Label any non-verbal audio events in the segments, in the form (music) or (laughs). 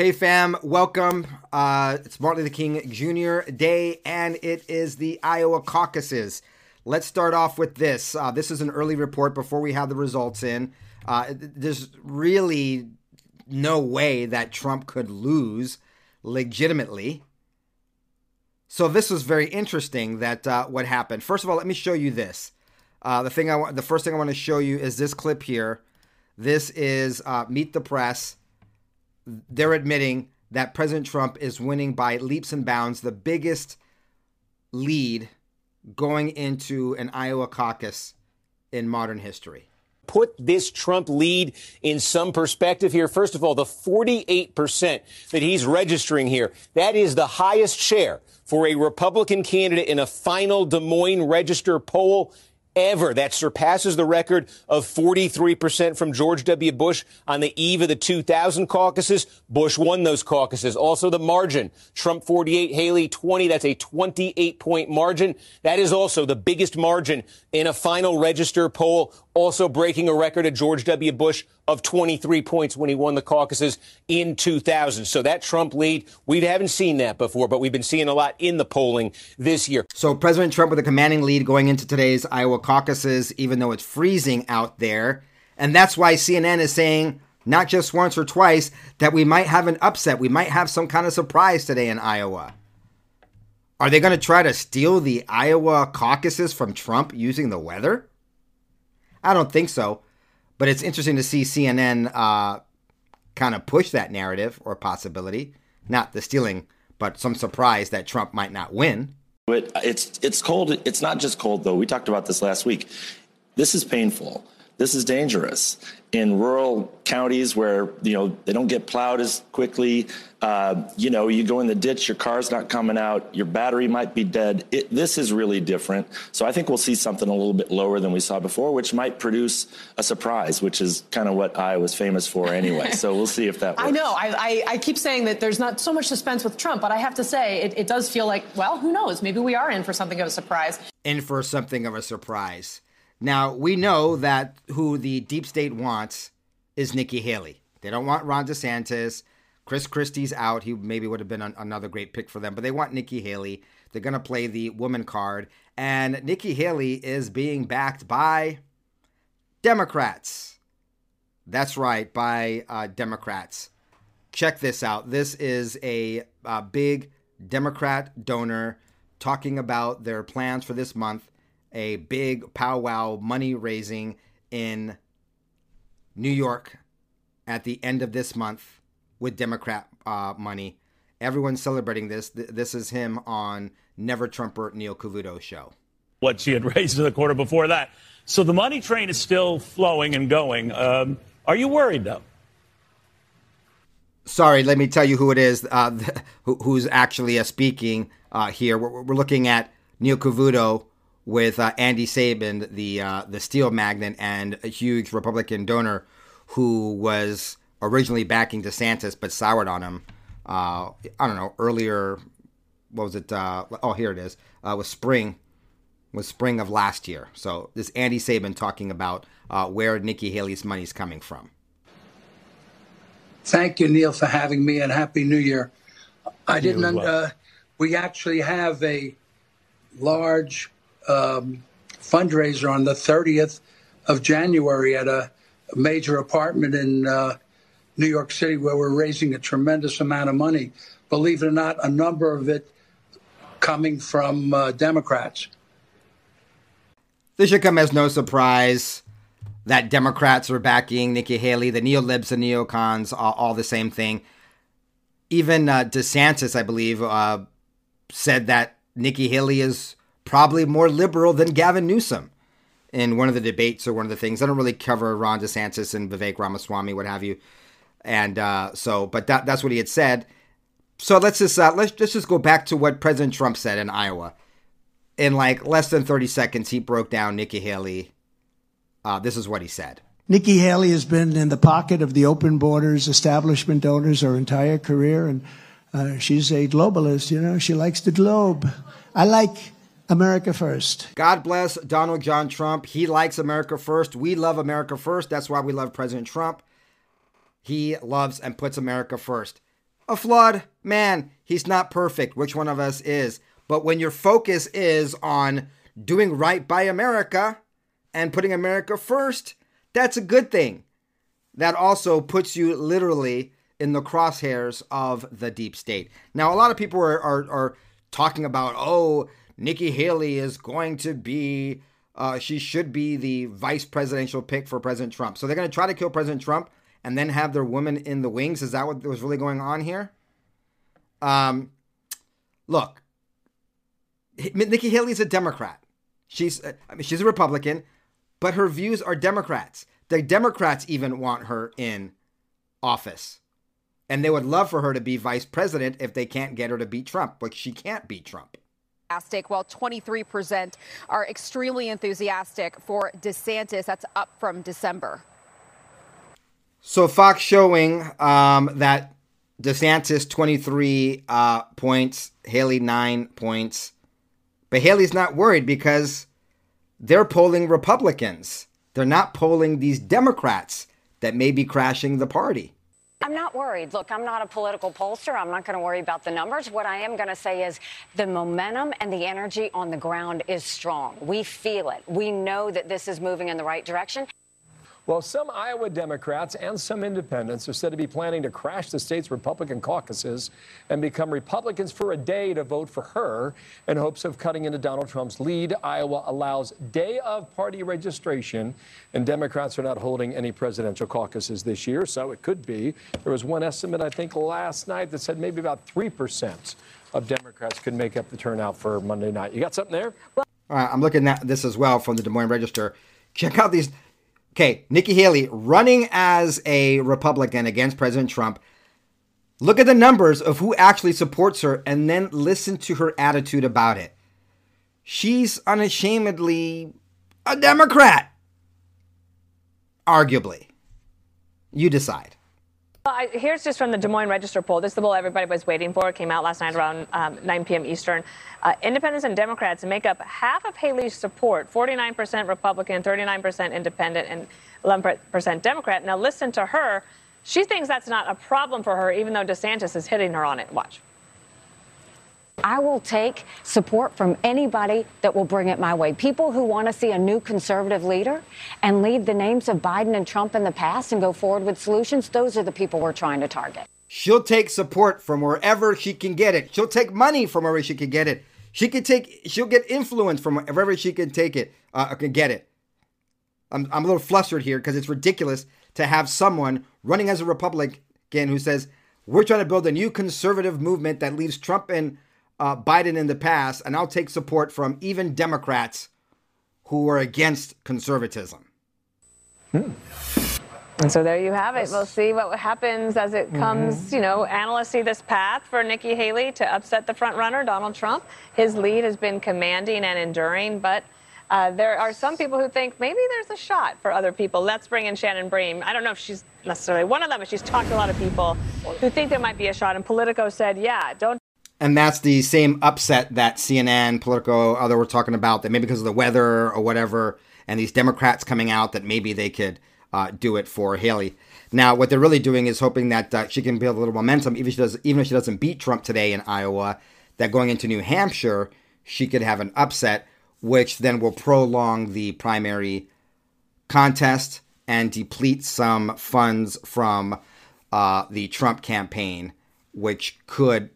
Hey fam, welcome. Uh, it's Martin Luther King Jr. Day, and it is the Iowa caucuses. Let's start off with this. Uh, this is an early report before we have the results in. Uh, there's really no way that Trump could lose legitimately. So this was very interesting that uh, what happened. First of all, let me show you this. Uh, the thing I want, the first thing I want to show you is this clip here. This is uh, Meet the Press they're admitting that President Trump is winning by leaps and bounds, the biggest lead going into an Iowa caucus in modern history. Put this Trump lead in some perspective here. First of all, the 48% that he's registering here, that is the highest share for a Republican candidate in a final Des Moines Register poll ever. That surpasses the record of 43% from George W. Bush on the eve of the 2000 caucuses. Bush won those caucuses. Also the margin. Trump 48, Haley 20. That's a 28 point margin. That is also the biggest margin in a final register poll. Also breaking a record of George W. Bush of 23 points when he won the caucuses in 2000. So that Trump lead, we haven't seen that before, but we've been seeing a lot in the polling this year. So President Trump with a commanding lead going into today's Iowa caucuses, even though it's freezing out there. And that's why CNN is saying, not just once or twice, that we might have an upset. We might have some kind of surprise today in Iowa. Are they going to try to steal the Iowa caucuses from Trump using the weather? I don't think so. But it's interesting to see CNN uh, kind of push that narrative or possibility, not the stealing, but some surprise that Trump might not win. But it's it's cold. It's not just cold though. We talked about this last week. This is painful. This is dangerous in rural counties where you know they don't get plowed as quickly. Uh, you know, you go in the ditch, your car's not coming out, your battery might be dead. It, this is really different. So I think we'll see something a little bit lower than we saw before, which might produce a surprise, which is kind of what I was famous for anyway. so we'll see if that (laughs) works. I know. I, I, I, keep saying that there's not so much suspense with Trump, but I have to say it, it does feel like, well, who knows? Maybe we are in for something of a surprise. In for something of a surprise. Now, we know that who the deep state wants is Nikki Haley. They don't want Ron DeSantis. Chris Christie's out. He maybe would have been an, another great pick for them, but they want Nikki Haley. They're going to play the woman card. And Nikki Haley is being backed by Democrats. That's right, by uh, Democrats. Check this out. This is a, a big Democrat donor talking about their plans for this month a big powwow money raising in New York at the end of this month with Democrat uh, money. Everyone's celebrating this. This is him on Never Trumper Neil Cavuto show. What she had (laughs) raised in the quarter before that. So the money train is still flowing and going. Um, are you worried though? Sorry, let me tell you who it is uh, (laughs) who, who's actually uh, speaking uh, here. We're, we're, looking at Neil Cavuto with uh, Andy Sabin, the uh, the steel magnate and a huge Republican donor who was originally backing DeSantis but soured on him. Uh, I don't know earlier. What was it? Uh, oh, here it is. Uh, was spring, was spring of last year. So this Andy Sabin talking about uh, where Nikki Haley's money is coming from. Thank you, Neil, for having me, and Happy New Year. I didn't. Well. we actually have a large um, fundraiser on the 30th of January at a major apartment in uh, New York City where we're raising a tremendous amount of money. Believe it or not, a number of it coming from uh, Democrats. This should come as no surprise that Democrats are backing Nikki Haley, the neolibs and neocons, all, all the same thing. Even uh, DeSantis, I believe, uh, said that Nikki Haley is probably more liberal than Gavin Newsom. in one of the debates or one of the things. I don't really cover Ron DeSantis and Vivek Ramaswamy, what have you. And uh, so, but that, that's what he had said. So let's just uh, let's, let's just go back to what President Trump said in Iowa. In like less than 30 seconds, he broke down Nikki Haley. Uh, this is what he said. Nikki Haley has been in the pocket of the open borders establishment owners her entire career, and uh, she's a globalist. You know, she likes the globe. I like America first. God bless Donald John Trump. He likes America first. We love America first. That's why we love President Trump. He loves and puts America first. A flawed man. He's not perfect. Which one of us is? But when your focus is on doing right by America and putting America first, that's a good thing. That also puts you literally in the crosshairs of the deep state. Now, a lot of people are, are, are talking about, oh, Nikki Haley is going to be, uh, she should be the vice presidential pick for President Trump. So they're going to try to kill President Trump and then have their woman in the wings. Is that what was really going on here? Um, look, Nikki Haley is a Democrat. She's, uh, I mean, she's a Republican, but her views are Democrats. The Democrats even want her in office. And they would love for her to be vice president if they can't get her to beat Trump, but she can't beat Trump while 23% are extremely enthusiastic for DeSantis. That's up from December. So Fox showing um, that DeSantis 23 uh, points, Haley 9 points. But Haley's not worried because they're polling Republicans. They're not polling these Democrats that may be crashing the party. I'm not worried. Look, I'm not a political pollster. I'm not going to worry about the numbers. What I am going to say is the momentum and the energy on the ground is strong. We feel it. We know that this is moving in the right direction. Well, some Iowa Democrats and some independents are said to be planning to crash the state's Republican caucuses and become Republicans for a day to vote for her in hopes of cutting into Donald Trump's lead. Iowa allows day of party registration, and Democrats are not holding any presidential caucuses this year, so it could be. There was one estimate, I think, last night that said maybe about 3% of Democrats could make up the turnout for Monday night. You got something there? All right, I'm looking at this as well from the Des Moines Register. Check out these Okay, Nikki Haley running as a Republican against President Trump. Look at the numbers of who actually supports her and then listen to her attitude about it. She's unashamedly a Democrat. Arguably. You decide. Well, I, here's just from the Des Moines Register poll. This is the poll everybody was waiting for. It came out last night around um, 9 p.m. Eastern. Uh, independents and Democrats make up half of Haley's support 49% Republican, 39% Independent, and 11% Democrat. Now, listen to her. She thinks that's not a problem for her, even though DeSantis is hitting her on it. Watch. I will take support from anybody that will bring it my way. People who want to see a new conservative leader and leave the names of Biden and Trump in the past and go forward with solutions, those are the people we're trying to target. She'll take support from wherever she can get it. She'll take money from wherever she can get it. She can take, she'll get influence from wherever she can take it, uh, can get it. I'm, I'm a little flustered here because it's ridiculous to have someone running as a Republican who says, we're trying to build a new conservative movement that leaves Trump and uh, Biden in the past, and I'll take support from even Democrats who are against conservatism. Hmm. And so there you have it. We'll see what happens as it comes. Mm-hmm. You know, analysts see this path for Nikki Haley to upset the front runner, Donald Trump. His lead has been commanding and enduring, but uh, there are some people who think maybe there's a shot for other people. Let's bring in Shannon Bream. I don't know if she's necessarily one of them, but she's talked to a lot of people who think there might be a shot. And Politico said, yeah, don't and that's the same upset that CNN, Politico, other were talking about that maybe because of the weather or whatever, and these Democrats coming out that maybe they could uh, do it for Haley. Now, what they're really doing is hoping that uh, she can build a little momentum, even if she does, even if she doesn't beat Trump today in Iowa. That going into New Hampshire, she could have an upset, which then will prolong the primary contest and deplete some funds from uh, the Trump campaign, which could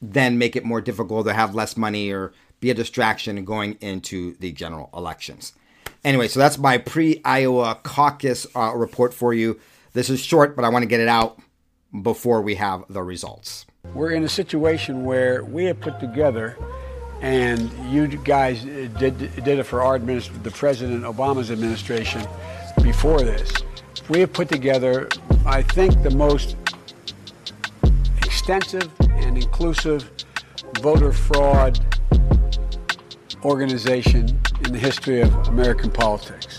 then make it more difficult to have less money or be a distraction going into the general elections. Anyway, so that's my pre Iowa caucus uh, report for you. This is short, but I want to get it out before we have the results. We're in a situation where we have put together, and you guys did, did it for our the President Obama's administration before this. We have put together, I think, the most extensive and inclusive voter fraud organization in the history of American politics.